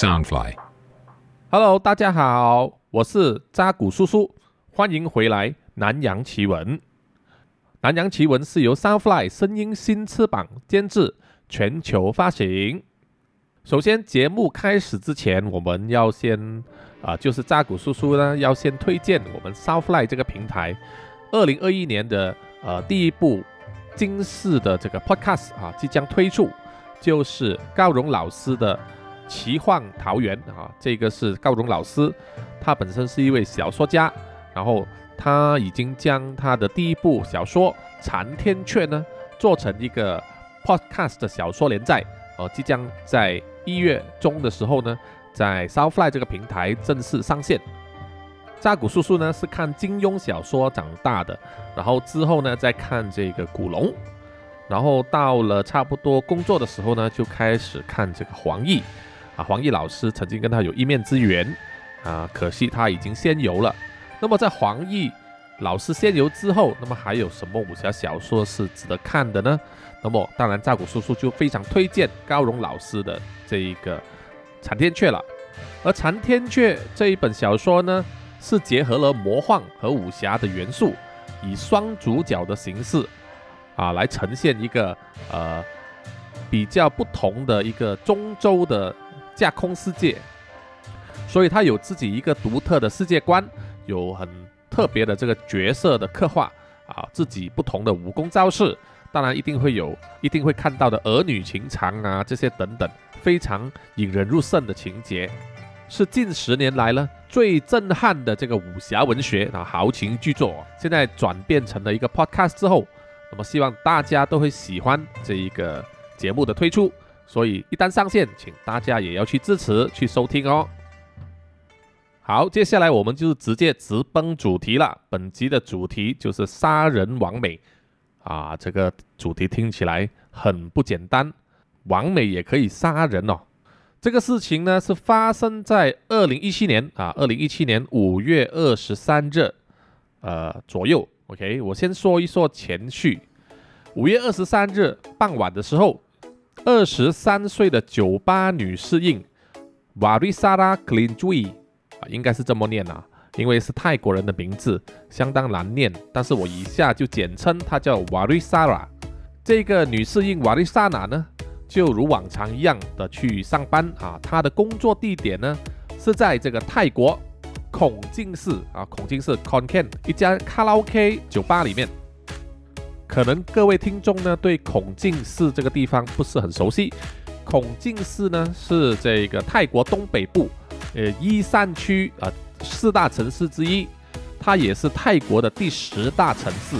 Soundfly。Hello，大家好，我是扎古叔叔，欢迎回来《南洋奇闻》。《南洋奇闻》是由 Soundfly 声音新翅膀监制，全球发行。首先，节目开始之前，我们要先啊、就是扎古叔叔呢要先推荐我们 Soundfly 这个平台，二零二一年的呃第一部金氏的这个 Podcast 啊即将推出，就是高荣老师的。奇幻桃源啊，这个是高荣老师，他本身是一位小说家，然后他已经将他的第一部小说《残天阙》呢做成一个 podcast 的小说连载，呃，即将在一月中的时候呢，在 Southfly 这个平台正式上线。扎古叔叔呢是看金庸小说长大的，然后之后呢再看这个古龙，然后到了差不多工作的时候呢，就开始看这个黄奕。黄奕老师曾经跟他有一面之缘，啊，可惜他已经仙游了。那么在黄奕老师仙游之后，那么还有什么武侠小说是值得看的呢？那么当然，赵谷叔叔就非常推荐高荣老师的这一个《残天阙》了。而《残天阙》这一本小说呢，是结合了魔幻和武侠的元素，以双主角的形式啊来呈现一个呃比较不同的一个中州的。架空世界，所以它有自己一个独特的世界观，有很特别的这个角色的刻画啊，自己不同的武功招式，当然一定会有，一定会看到的儿女情长啊这些等等，非常引人入胜的情节，是近十年来呢最震撼的这个武侠文学啊豪情巨作，现在转变成了一个 podcast 之后，那么希望大家都会喜欢这一个节目的推出。所以一旦上线，请大家也要去支持、去收听哦。好，接下来我们就直接直奔主题了。本集的主题就是杀人王美啊，这个主题听起来很不简单，王美也可以杀人哦。这个事情呢是发生在二零一七年啊，二零一七年五月二十三日呃左右。OK，我先说一说前序。五月二十三日傍晚的时候。二十三岁的酒吧女侍应瓦瑞莎拉·克林朱伊啊，应该是这么念啊，因为是泰国人的名字，相当难念。但是我以下就简称她叫瓦瑞莎拉。这个女侍应瓦瑞莎娜呢，就如往常一样的去上班啊。她的工作地点呢是在这个泰国孔敬寺啊，孔敬寺 Concan 一家卡拉 OK 酒吧里面。可能各位听众呢对孔敬寺这个地方不是很熟悉。孔敬寺呢是这个泰国东北部，呃，伊善区啊四大城市之一，它也是泰国的第十大城市。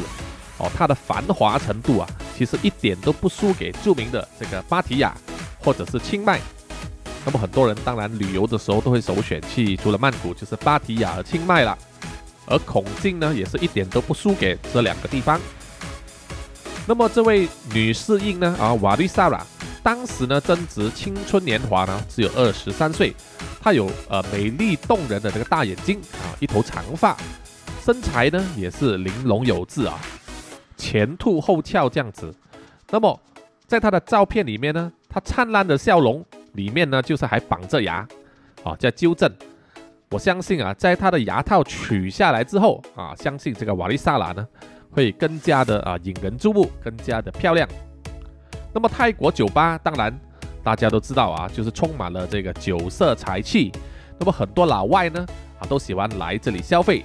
哦，它的繁华程度啊，其实一点都不输给著名的这个芭提雅或者是清迈。那么很多人当然旅游的时候都会首选去，除了曼谷就是芭提雅和清迈了。而孔敬呢，也是一点都不输给这两个地方。那么这位女侍应呢？啊，瓦丽莎拉，当时呢正值青春年华呢，只有二十三岁。她有呃美丽动人的这个大眼睛啊，一头长发，身材呢也是玲珑有致啊，前凸后翘这样子。那么在她的照片里面呢，她灿烂的笑容里面呢，就是还绑着牙啊，在纠正。我相信啊，在她的牙套取下来之后啊，相信这个瓦丽莎拉呢。会更加的啊引人注目，更加的漂亮。那么泰国酒吧，当然大家都知道啊，就是充满了这个酒色财气。那么很多老外呢啊都喜欢来这里消费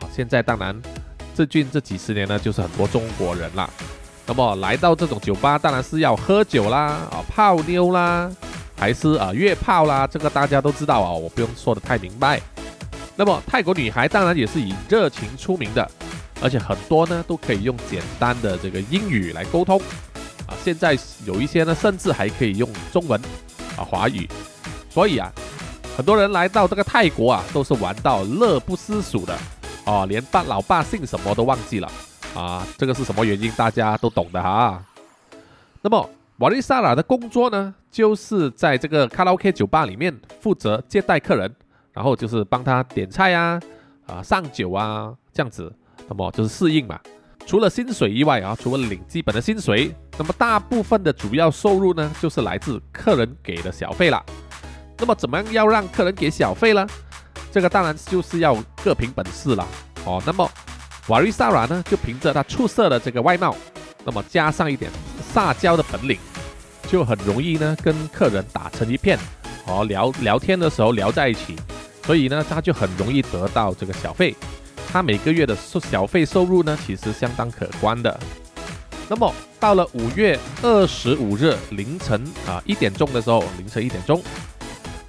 啊。现在当然最近这几十年呢，就是很多中国人啦。那么来到这种酒吧，当然是要喝酒啦啊，泡妞啦，还是啊约炮啦，这个大家都知道啊，我不用说的太明白。那么泰国女孩当然也是以热情出名的。而且很多呢都可以用简单的这个英语来沟通。啊，现在有一些呢甚至还可以用中文啊华语，所以啊，很多人来到这个泰国啊都是玩到乐不思蜀的。哦，连爸老爸姓什么都忘记了。啊，这个是什么原因大家都懂的哈。那么瓦丽莎拉的工作呢，就是在这个卡拉 OK 酒吧里面负责接待客人，然后就是帮他点菜啊啊上酒啊这样子。那么就是适应嘛，除了薪水以外啊，除了领基本的薪水，那么大部分的主要收入呢，就是来自客人给的小费啦。那么怎么样要让客人给小费呢？这个当然就是要各凭本事了哦。那么瓦瑞萨拉呢，就凭着他出色的这个外貌，那么加上一点撒娇的本领，就很容易呢跟客人打成一片哦。聊聊天的时候聊在一起，所以呢他就很容易得到这个小费。他每个月的收小费收入呢，其实相当可观的。那么到了五月二十五日凌晨啊一点钟的时候，凌晨一点钟，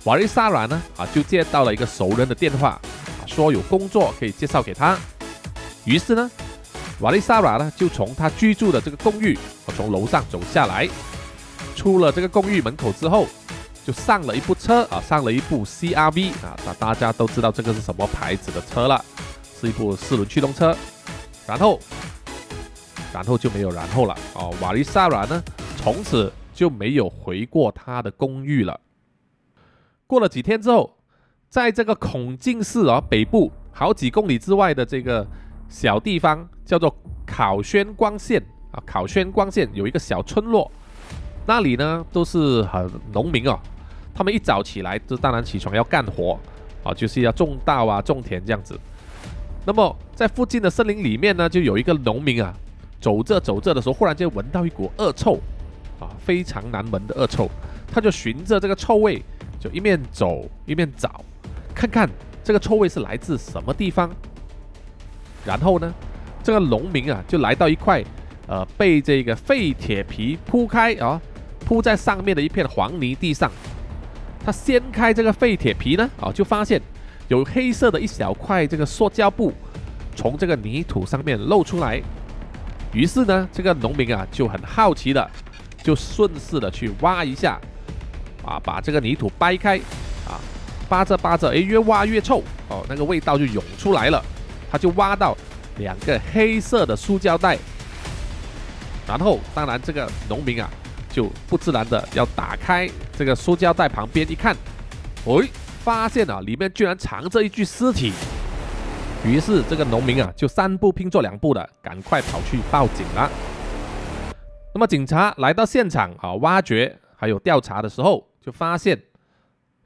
瓦瑞萨拉呢啊就接到了一个熟人的电话，啊说有工作可以介绍给他。于是呢，瓦瑞萨拉呢就从他居住的这个公寓啊，从楼上走下来，出了这个公寓门口之后，就上了一部车啊，上了一部 CRV 啊，那大家都知道这个是什么牌子的车了。是一部四轮驱动车，然后，然后就没有然后了哦。瓦利萨拉呢，从此就没有回过他的公寓了。过了几天之后，在这个孔敬市啊北部好几公里之外的这个小地方，叫做考宣光县啊，考宣光县有一个小村落，那里呢都是很农民哦，他们一早起来就当然起床要干活啊，就是要种稻啊、种田这样子。那么，在附近的森林里面呢，就有一个农民啊，走着走着的时候，忽然间闻到一股恶臭，啊，非常难闻的恶臭。他就循着这个臭味，就一面走一面找，看看这个臭味是来自什么地方。然后呢，这个农民啊，就来到一块，呃，被这个废铁皮铺开啊，铺在上面的一片黄泥地上。他掀开这个废铁皮呢，啊，就发现。有黑色的一小块这个塑胶布从这个泥土上面露出来，于是呢，这个农民啊就很好奇的，就顺势的去挖一下，啊，把这个泥土掰开，啊，扒着扒着，哎，越挖越臭，哦，那个味道就涌出来了，他就挖到两个黑色的塑胶袋，然后，当然这个农民啊就不自然的要打开这个塑胶袋旁边一看，喂。发现啊，里面居然藏着一具尸体。于是这个农民啊，就三步拼作两步的，赶快跑去报警了。那么警察来到现场啊，挖掘还有调查的时候，就发现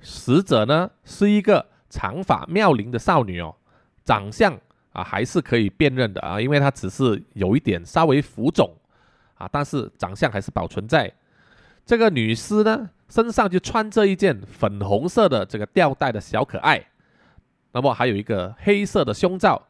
死者呢是一个长发妙龄的少女哦，长相啊还是可以辨认的啊，因为她只是有一点稍微浮肿啊，但是长相还是保存在。这个女尸呢？身上就穿着一件粉红色的这个吊带的小可爱，那么还有一个黑色的胸罩，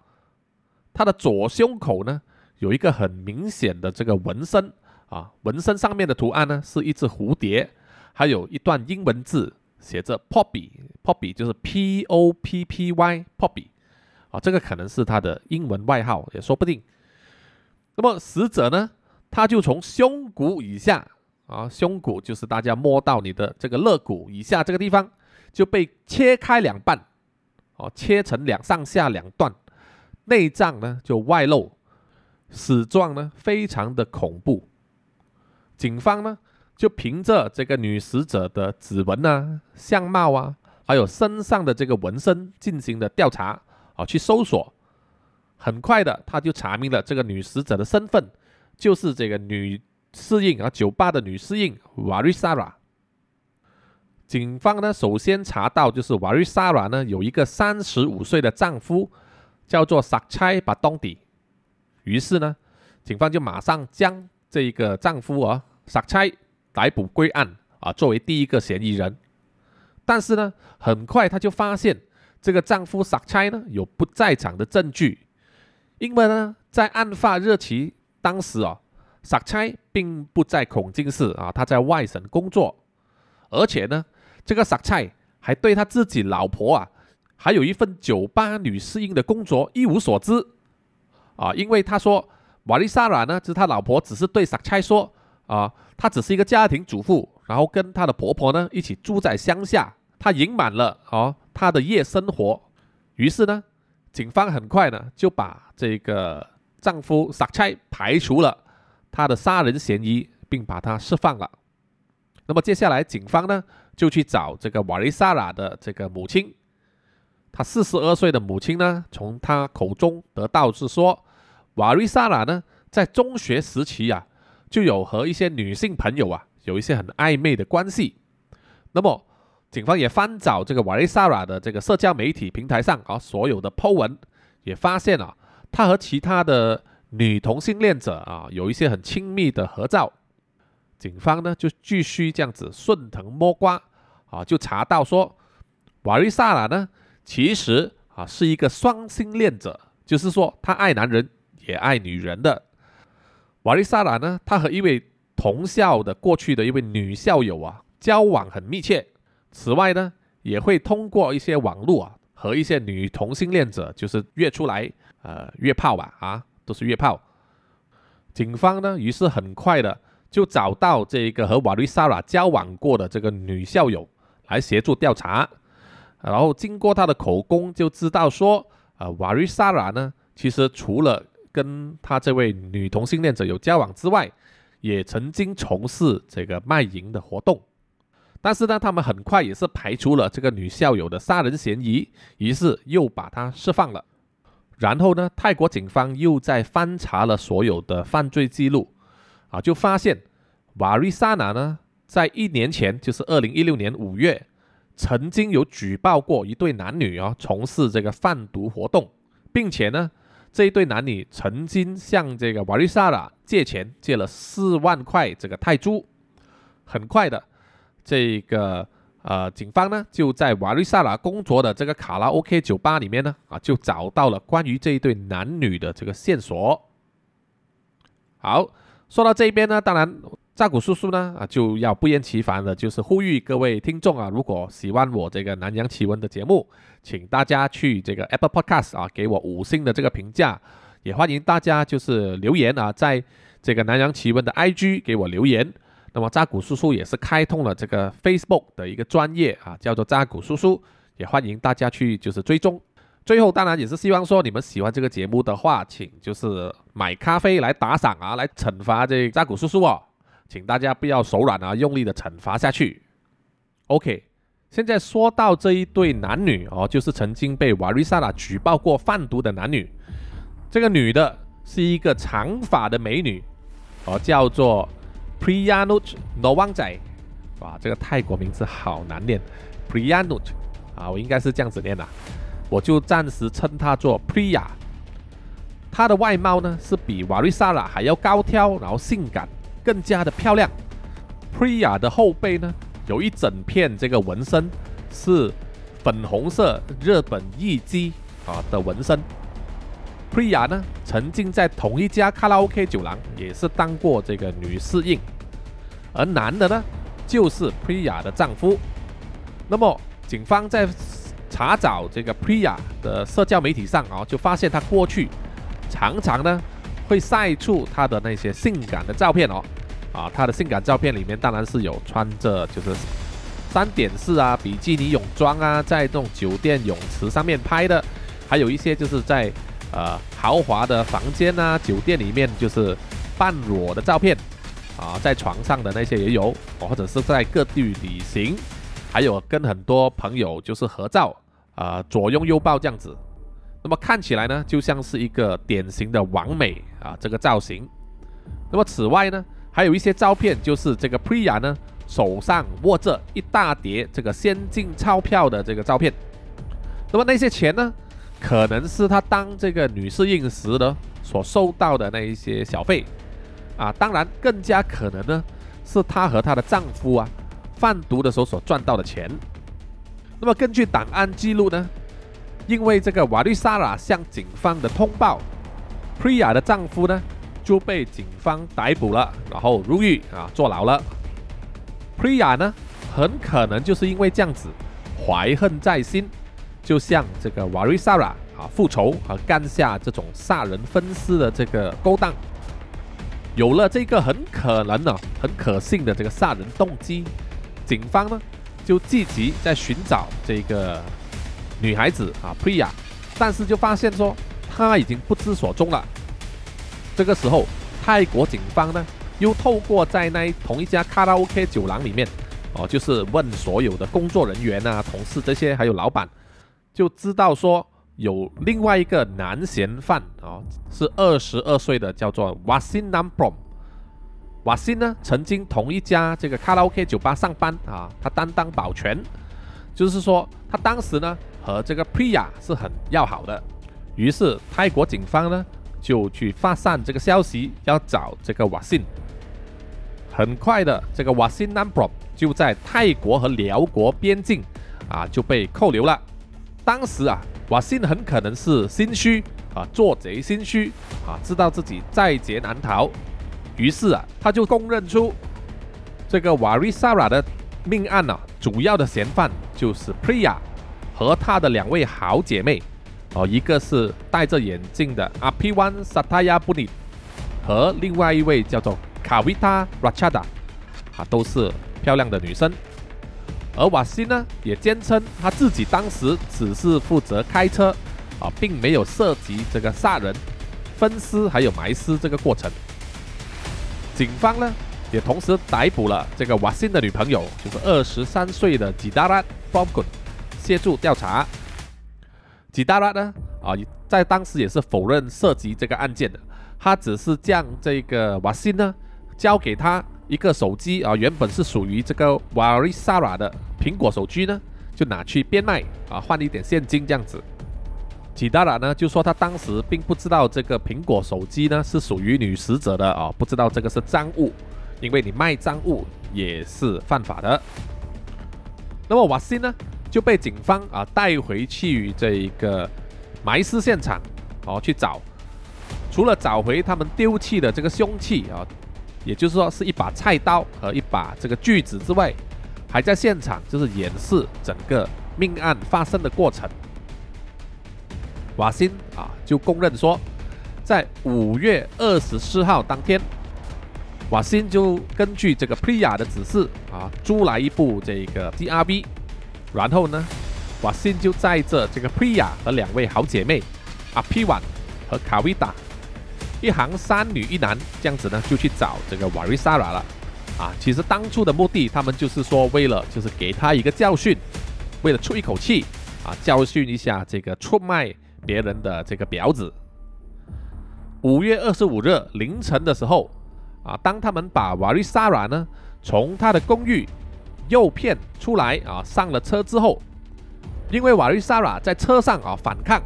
他的左胸口呢有一个很明显的这个纹身。啊，纹身上面的图案呢是一只蝴蝶，还有一段英文字写着 Poppy，Poppy 就是 P O P P Y Poppy 啊，这个可能是他的英文外号也说不定。那么死者呢，他就从胸骨以下。啊，胸骨就是大家摸到你的这个肋骨以下这个地方就被切开两半，哦，切成两上下两段，内脏呢就外露，死状呢非常的恐怖。警方呢就凭着这个女死者的指纹啊、相貌啊，还有身上的这个纹身进行了调查，啊，去搜索，很快的他就查明了这个女死者的身份，就是这个女。侍应啊，酒吧的女侍应瓦瑞萨拉。警方呢，首先查到就是瓦瑞萨拉呢有一个三十五岁的丈夫，叫做萨差巴东迪。于是呢，警方就马上将这一个丈夫啊萨差逮捕归案啊，作为第一个嫌疑人。但是呢，很快他就发现这个丈夫萨差呢有不在场的证据，因为呢，在案发日期当时啊。萨差并不在孔敬市啊，他在外省工作，而且呢，这个萨差还对他自己老婆啊，还有一份酒吧女侍应的工作一无所知啊，因为他说瓦丽莎拉呢，就是他老婆，只是对萨差说啊，她只是一个家庭主妇，然后跟她的婆婆呢一起住在乡下，她隐瞒了哦她的夜生活，于是呢，警方很快呢就把这个丈夫萨差排除了。他的杀人嫌疑，并把他释放了。那么接下来，警方呢就去找这个瓦雷萨拉的这个母亲。他四十二岁的母亲呢，从他口中得到是说，瓦瑞萨拉呢在中学时期啊，就有和一些女性朋友啊有一些很暧昧的关系。那么警方也翻找这个瓦瑞萨拉的这个社交媒体平台上啊所有的 po 文，也发现啊，他和其他的女同性恋者啊有一些很亲密的合照。警方呢就继续这样子顺藤摸瓜啊，就查到说瓦瑞萨拉呢其实啊是一个双性恋者，就是说他爱男人也爱女人的。瓦瑞萨拉呢，他和一位同校的过去的一位女校友啊交往很密切。此外呢，也会通过一些网络啊，和一些女同性恋者就是约出来，呃，约炮吧，啊，都是约炮。警方呢，于是很快的就找到这个和瓦瑞萨拉交往过的这个女校友来协助调查，然后经过他的口供，就知道说，呃，瓦瑞萨拉呢，其实除了跟他这位女同性恋者有交往之外，也曾经从事这个卖淫的活动。但是呢，他们很快也是排除了这个女校友的杀人嫌疑，于是又把她释放了。然后呢，泰国警方又在翻查了所有的犯罪记录，啊，就发现瓦瑞萨娜呢，在一年前，就是二零一六年五月，曾经有举报过一对男女啊从事这个贩毒活动，并且呢，这一对男女曾经向这个瓦瑞萨娜借钱，借了四万块这个泰铢。很快的。这个呃，警方呢就在瓦瑞萨拉工作的这个卡拉 OK 酒吧里面呢，啊，就找到了关于这一对男女的这个线索。好，说到这边呢，当然扎古叔叔呢啊就要不厌其烦的，就是呼吁各位听众啊，如果喜欢我这个南洋奇闻的节目，请大家去这个 Apple Podcast 啊给我五星的这个评价，也欢迎大家就是留言啊，在这个南洋奇闻的 IG 给我留言。那么扎古叔叔也是开通了这个 Facebook 的一个专业啊，叫做扎古叔叔，也欢迎大家去就是追踪。最后当然也是希望说你们喜欢这个节目的话，请就是买咖啡来打赏啊，来惩罚这扎古叔叔哦，请大家不要手软啊，用力的惩罚下去。OK，现在说到这一对男女哦，就是曾经被瓦瑞萨拉举报过贩毒的男女，这个女的是一个长发的美女哦，叫做。Priyanuj Nowangzai，哇，这个泰国名字好难念。Priyanuj，啊，我应该是这样子念的，我就暂时称她做 Priya。她的外貌呢是比瓦瑞萨拉还要高挑，然后性感，更加的漂亮。Priya 的后背呢有一整片这个纹身，是粉红色日本艺姬啊的纹身。Priya 呢曾经在同一家卡拉 OK 酒廊也是当过这个女侍应。而男的呢，就是 Priya 的丈夫。那么，警方在查找这个 Priya 的社交媒体上啊，就发现他过去常常呢会晒出他的那些性感的照片哦。啊，他的性感照片里面当然是有穿着就是三点式啊比基尼泳装啊，在这种酒店泳池上面拍的，还有一些就是在呃豪华的房间啊酒店里面就是半裸的照片。啊，在床上的那些也有，或者是在各地旅行，还有跟很多朋友就是合照，啊，左拥右抱这样子，那么看起来呢，就像是一个典型的完美啊这个造型。那么此外呢，还有一些照片，就是这个 Priya 呢手上握着一大叠这个现金钞票的这个照片。那么那些钱呢，可能是她当这个女侍应时呢所收到的那一些小费。啊，当然，更加可能呢，是她和她的丈夫啊，贩毒的时候所赚到的钱。那么根据档案记录呢，因为这个瓦利萨拉向警方的通报，Priya 的丈夫呢就被警方逮捕了，然后入狱啊，坐牢了。Priya 呢，很可能就是因为这样子怀恨在心，就像这个瓦瑞萨拉啊复仇和干下这种杀人分尸的这个勾当。有了这个很可能呢、很可信的这个杀人动机，警方呢就积极在寻找这个女孩子啊，Priya，但是就发现说她已经不知所踪了。这个时候，泰国警方呢又透过在那同一家卡拉 OK 酒廊里面，哦，就是问所有的工作人员啊、同事这些，还有老板，就知道说。有另外一个男嫌犯啊，是二十二岁的，叫做 Wasin Namprom。瓦辛呢，曾经同一家这个卡拉 OK 酒吧上班啊，他担当保全。就是说他当时呢和这个 Priya 是很要好的，于是泰国警方呢就去发散这个消息，要找这个瓦辛。很快的，这个瓦辛南普就在泰国和辽国边境啊就被扣留了。当时啊，瓦辛很可能是心虚啊，做贼心虚啊，知道自己在劫难逃，于是啊，他就供认出这个瓦瑞萨拉的命案呢，主要的嫌犯就是 Priya 和她的两位好姐妹哦，一个是戴着眼镜的阿 P One Satya Buni 和另外一位叫做。卡维塔·拉查达啊，都是漂亮的女生。而瓦西呢，也坚称他自己当时只是负责开车啊，并没有涉及这个杀人、分尸还有埋尸这个过程。警方呢，也同时逮捕了这个瓦辛的女朋友，就是二十三岁的吉达拉·邦滚，协助调查。吉达拉呢，啊，在当时也是否认涉及这个案件的，他只是将这个瓦辛呢。交给他一个手机啊，原本是属于这个瓦瑞萨拉的苹果手机呢，就拿去变卖啊，换一点现金这样子。吉达拉呢就说他当时并不知道这个苹果手机呢是属于女死者的啊，不知道这个是赃物，因为你卖赃物也是犯法的。那么瓦辛呢就被警方啊带回去这一个埋尸现场哦去找，除了找回他们丢弃的这个凶器啊。也就是说，是一把菜刀和一把这个锯子之外，还在现场就是演示整个命案发生的过程。瓦辛啊，就供认说，在五月二十四号当天，瓦辛就根据这个 Priya 的指示啊，租来一部这个 GRV，然后呢，瓦辛就载着这个 Priya 和两位好姐妹阿 P 瓦和卡维达。一行三女一男这样子呢，就去找这个瓦瑞萨拉了。啊，其实当初的目的，他们就是说，为了就是给他一个教训，为了出一口气啊，教训一下这个出卖别人的这个婊子。五月二十五日凌晨的时候，啊，当他们把瓦瑞萨拉呢从他的公寓诱骗出来啊，上了车之后，因为瓦瑞萨拉在车上啊反抗。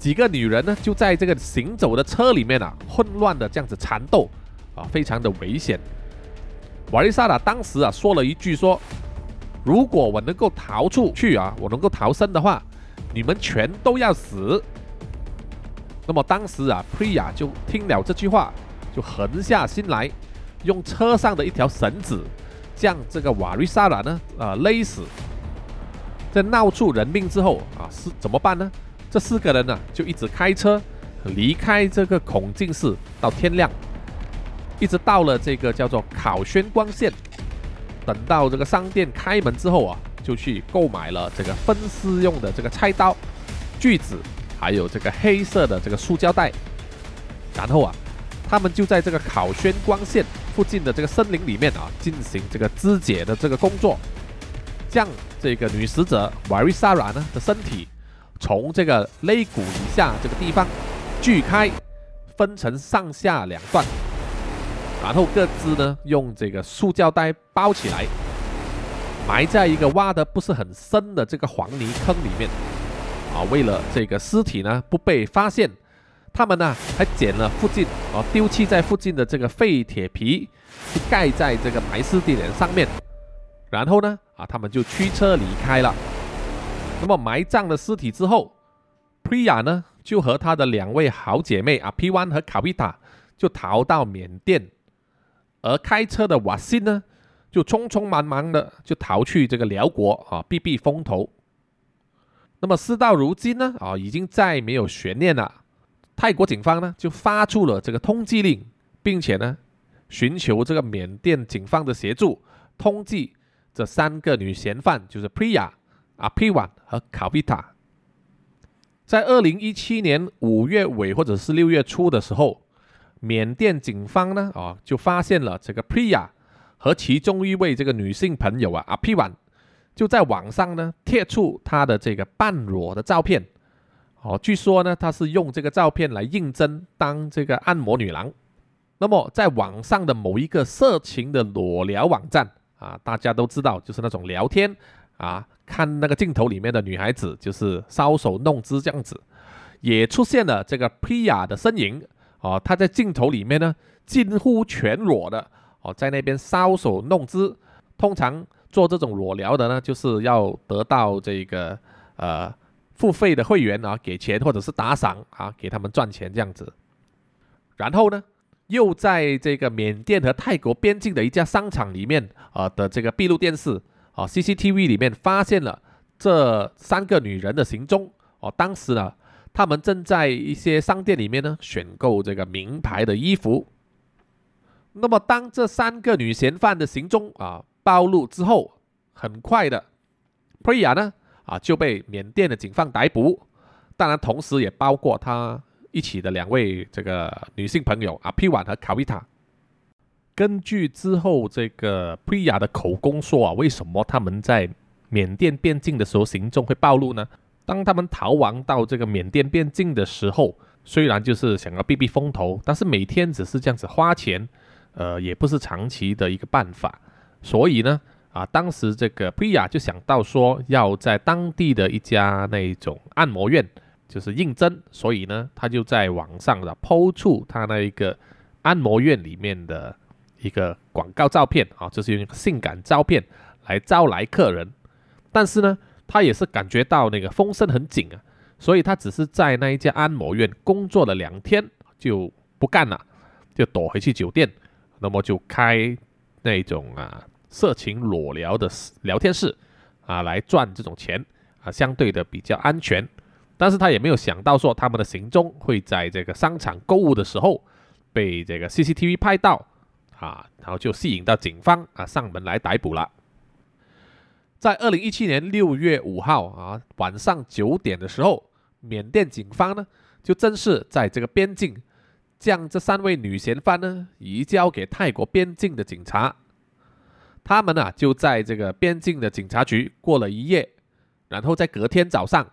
几个女人呢，就在这个行走的车里面啊，混乱的这样子缠斗，啊，非常的危险。瓦丽萨拉当时啊说了一句说：“如果我能够逃出去啊，我能够逃生的话，你们全都要死。”那么当时啊，Pria 就听了这句话，就狠下心来，用车上的一条绳子将这个瓦丽萨拉呢啊勒死。在闹出人命之后啊，是怎么办呢？这四个人呢，就一直开车离开这个孔径寺到天亮，一直到了这个叫做考宣光线。等到这个商店开门之后啊，就去购买了这个分尸用的这个菜刀、锯子，还有这个黑色的这个塑胶袋。然后啊，他们就在这个考宣光线附近的这个森林里面啊，进行这个肢解的这个工作，将这个女死者瓦瑞萨拉呢的身体。从这个肋骨以下这个地方锯开，分成上下两段，然后各自呢用这个塑胶袋包起来，埋在一个挖的不是很深的这个黄泥坑里面。啊，为了这个尸体呢不被发现，他们呢还捡了附近啊丢弃在附近的这个废铁皮，盖在这个埋尸地点上面。然后呢啊他们就驱车离开了。那么埋葬了尸体之后，Priya 呢就和她的两位好姐妹啊 P One 和卡维塔就逃到缅甸，而开车的瓦辛呢就匆匆忙忙的就逃去这个辽国啊避避风头。那么事到如今呢啊已经再没有悬念了，泰国警方呢就发出了这个通缉令，并且呢寻求这个缅甸警方的协助，通缉这三个女嫌犯，就是 Priya。阿 P 瓦和卡比塔，在二零一七年五月尾或者是六月初的时候，缅甸警方呢啊就发现了这个 Priya 和其中一位这个女性朋友啊阿 P 瓦就在网上呢贴出她的这个半裸的照片，哦，据说呢她是用这个照片来应征当这个按摩女郎。那么在网上的某一个色情的裸聊网站啊，大家都知道就是那种聊天。啊，看那个镜头里面的女孩子就是搔首弄姿这样子，也出现了这个 Priya 的身影哦，她在镜头里面呢近乎全裸的哦，在那边搔首弄姿。通常做这种裸聊的呢，就是要得到这个呃付费的会员啊，给钱或者是打赏啊，给他们赚钱这样子。然后呢，又在这个缅甸和泰国边境的一家商场里面啊的这个闭路电视啊 CCTV 里面发现了这三个女人的行踪哦。当时呢，他们正在一些商店里面呢选购这个名牌的衣服。那么当这三个女嫌犯的行踪啊。暴露之后，很快的，Priya 呢啊就被缅甸的警方逮捕，当然同时也包括他一起的两位这个女性朋友啊 Piwan 和 Kavita。根据之后这个 Priya 的口供说啊，为什么他们在缅甸边境的时候行踪会暴露呢？当他们逃亡到这个缅甸边境的时候，虽然就是想要避避风头，但是每天只是这样子花钱，呃，也不是长期的一个办法。所以呢，啊，当时这个 Priya 就想到说，要在当地的一家那种按摩院就是应征，所以呢，他就在网上的抛出他那一个按摩院里面的一个广告照片啊，就是用性感照片来招来客人。但是呢，他也是感觉到那个风声很紧啊，所以他只是在那一家按摩院工作了两天就不干了，就躲回去酒店，那么就开那种啊。色情裸聊的聊天室啊，来赚这种钱啊，相对的比较安全。但是他也没有想到说他们的行踪会在这个商场购物的时候被这个 CCTV 拍到啊，然后就吸引到警方啊上门来逮捕了。在二零一七年六月五号啊晚上九点的时候，缅甸警方呢就正式在这个边境将这三位女嫌犯呢移交给泰国边境的警察。他们呢就在这个边境的警察局过了一夜，然后在隔天早上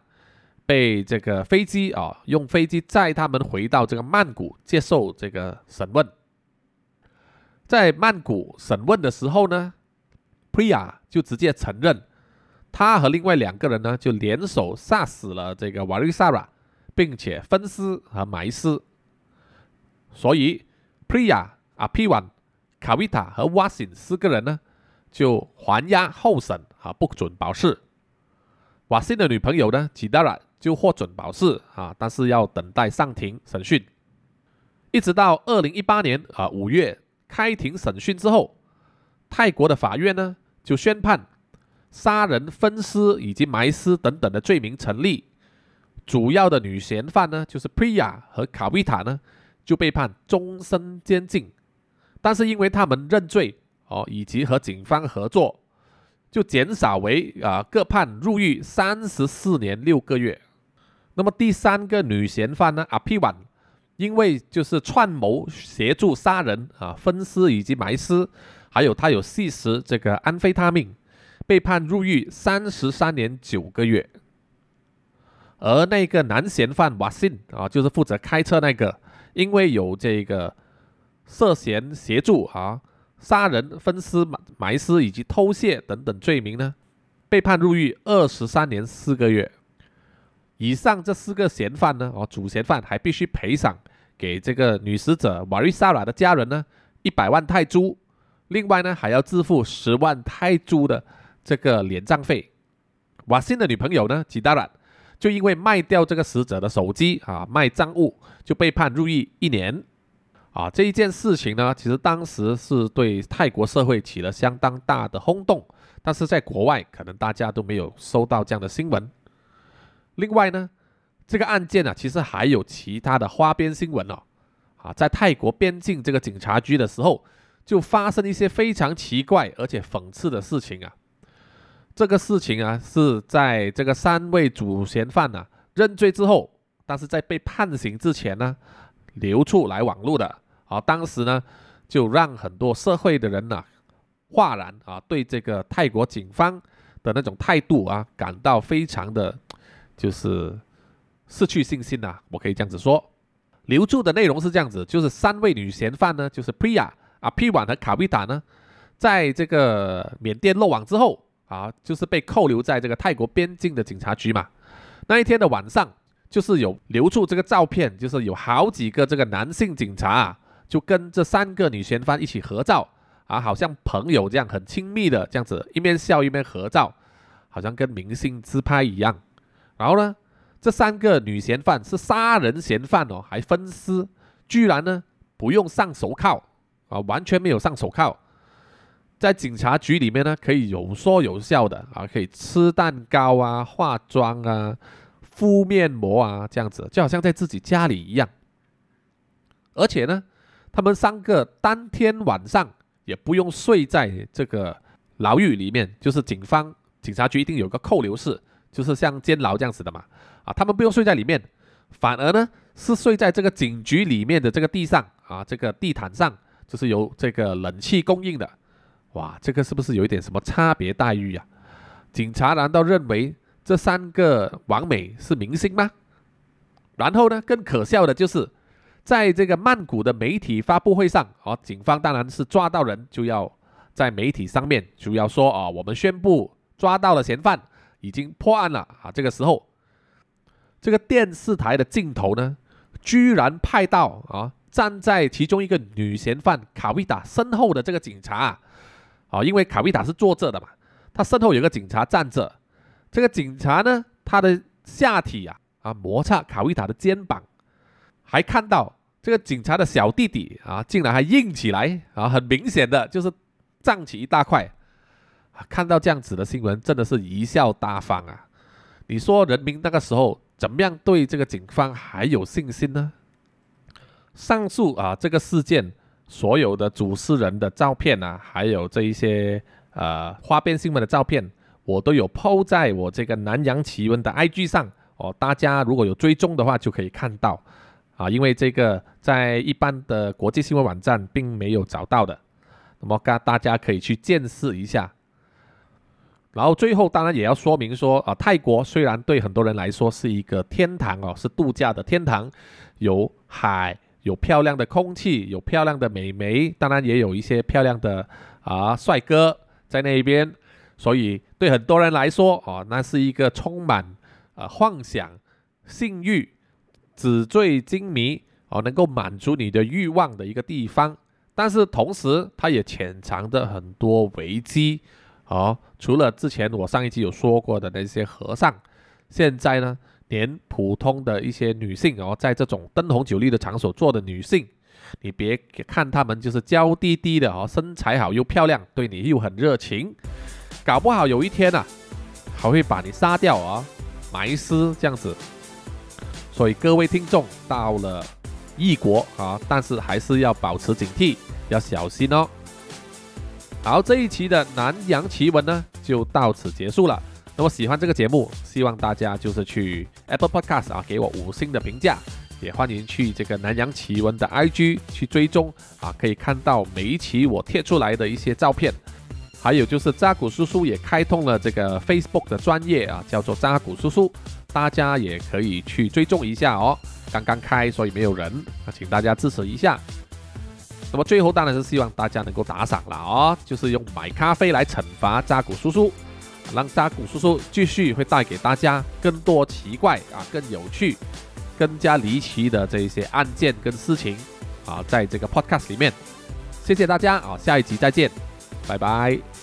被这个飞机啊用飞机载他们回到这个曼谷接受这个审问。在曼谷审问的时候呢，Priya 就直接承认，他和另外两个人呢就联手杀死了这个 Varisara，并且分尸和埋尸。所以 Priya、Apiwan、Kavita 和 Wasin 四个人呢。就还押候审啊，不准保释。瓦辛的女朋友呢，吉达拉就获准保释啊，但是要等待上庭审讯。一直到二零一八年啊五月开庭审讯之后，泰国的法院呢就宣判杀人、分尸以及埋尸等等的罪名成立。主要的女嫌犯呢，就是 Priya 和卡维塔呢，就被判终身监禁。但是因为他们认罪。哦，以及和警方合作，就减少为啊各判入狱三十四年六个月。那么第三个女嫌犯呢，阿皮婉，因为就是串谋协助杀人啊、分尸以及埋尸，还有他有吸食这个安非他命，被判入狱三十三年九个月。而那个男嫌犯瓦信啊，就是负责开车那个，因为有这个涉嫌协助啊。杀人、分尸、埋埋尸以及偷窃等等罪名呢，被判入狱二十三年四个月。以上这四个嫌犯呢，哦，主嫌犯还必须赔偿给这个女死者瓦瑞萨拉的家人呢一百万泰铢，另外呢还要支付十万泰铢的这个敛账费。瓦辛的女朋友呢吉达拉就因为卖掉这个死者的手机啊，卖赃物，就被判入狱一年。啊，这一件事情呢，其实当时是对泰国社会起了相当大的轰动，但是在国外可能大家都没有收到这样的新闻。另外呢，这个案件呢，其实还有其他的花边新闻哦。啊，在泰国边境这个警察局的时候，就发生一些非常奇怪而且讽刺的事情啊。这个事情啊，是在这个三位主嫌犯呢认罪之后，但是在被判刑之前呢，流出来网络的。啊，当时呢，就让很多社会的人呢，哗然啊，对这个泰国警方的那种态度啊，感到非常的，就是失去信心呐。我可以这样子说，留住的内容是这样子，就是三位女嫌犯呢，就是 Priya 啊、P 婉和卡维塔呢，在这个缅甸落网之后啊，就是被扣留在这个泰国边境的警察局嘛。那一天的晚上，就是有留住这个照片，就是有好几个这个男性警察啊，就跟这三个女嫌犯一起合照啊，好像朋友这样很亲密的这样子，一边笑一边合照，好像跟明星自拍一样。然后呢，这三个女嫌犯是杀人嫌犯哦，还分尸，居然呢不用上手铐啊，完全没有上手铐。在警察局里面呢，可以有说有笑的啊，可以吃蛋糕啊、化妆啊、敷面膜啊，这样子就好像在自己家里一样。而且呢，他们三个当天晚上也不用睡在这个牢狱里面，就是警方警察局一定有个扣留室，就是像监牢这样子的嘛。啊，他们不用睡在里面，反而呢是睡在这个警局里面的这个地上啊，这个地毯上，就是由这个冷气供应的。哇，这个是不是有一点什么差别待遇呀？警察难道认为这三个王美是明星吗？然后呢，更可笑的就是，在这个曼谷的媒体发布会上，啊，警方当然是抓到人就要在媒体上面就要说，啊，我们宣布抓到了嫌犯，已经破案了啊。这个时候，这个电视台的镜头呢，居然拍到啊，站在其中一个女嫌犯卡维达身后的这个警察。啊，因为卡维塔是坐着的嘛，他身后有个警察站着，这个警察呢，他的下体啊啊摩擦卡维塔的肩膀，还看到这个警察的小弟弟啊，竟然还硬起来啊，很明显的就是胀起一大块。看到这样子的新闻，真的是贻笑大方啊！你说人民那个时候怎么样对这个警方还有信心呢？上述啊这个事件。所有的主持人的照片啊，还有这一些呃花边新闻的照片，我都有 PO 在我这个南洋奇闻的 IG 上哦。大家如果有追踪的话，就可以看到啊。因为这个在一般的国际新闻网站并没有找到的，那么大大家可以去见识一下。然后最后当然也要说明说啊，泰国虽然对很多人来说是一个天堂哦，是度假的天堂，有海。有漂亮的空气，有漂亮的美眉，当然也有一些漂亮的啊帅哥在那边，所以对很多人来说，哦，那是一个充满呃幻想、性欲、纸醉金迷哦，能够满足你的欲望的一个地方。但是同时，它也潜藏着很多危机哦。除了之前我上一集有说过的那些和尚，现在呢？连普通的一些女性哦，在这种灯红酒绿的场所做的女性，你别看她们就是娇滴滴的哦，身材好又漂亮，对你又很热情，搞不好有一天啊，还会把你杀掉啊，埋尸这样子。所以各位听众到了异国啊，但是还是要保持警惕，要小心哦。好，这一期的南洋奇闻呢，就到此结束了。那么喜欢这个节目，希望大家就是去 Apple Podcast 啊，给我五星的评价，也欢迎去这个南洋奇闻的 IG 去追踪啊，可以看到每一期我贴出来的一些照片。还有就是扎古叔叔也开通了这个 Facebook 的专业啊，叫做扎古叔叔，大家也可以去追踪一下哦。刚刚开，所以没有人，那请大家支持一下。那么最后当然是希望大家能够打赏了哦，就是用买咖啡来惩罚扎古叔叔。让扎古叔叔继续会带给大家更多奇怪啊、更有趣、更加离奇的这一些案件跟事情啊，在这个 podcast 里面。谢谢大家啊，下一集再见，拜拜。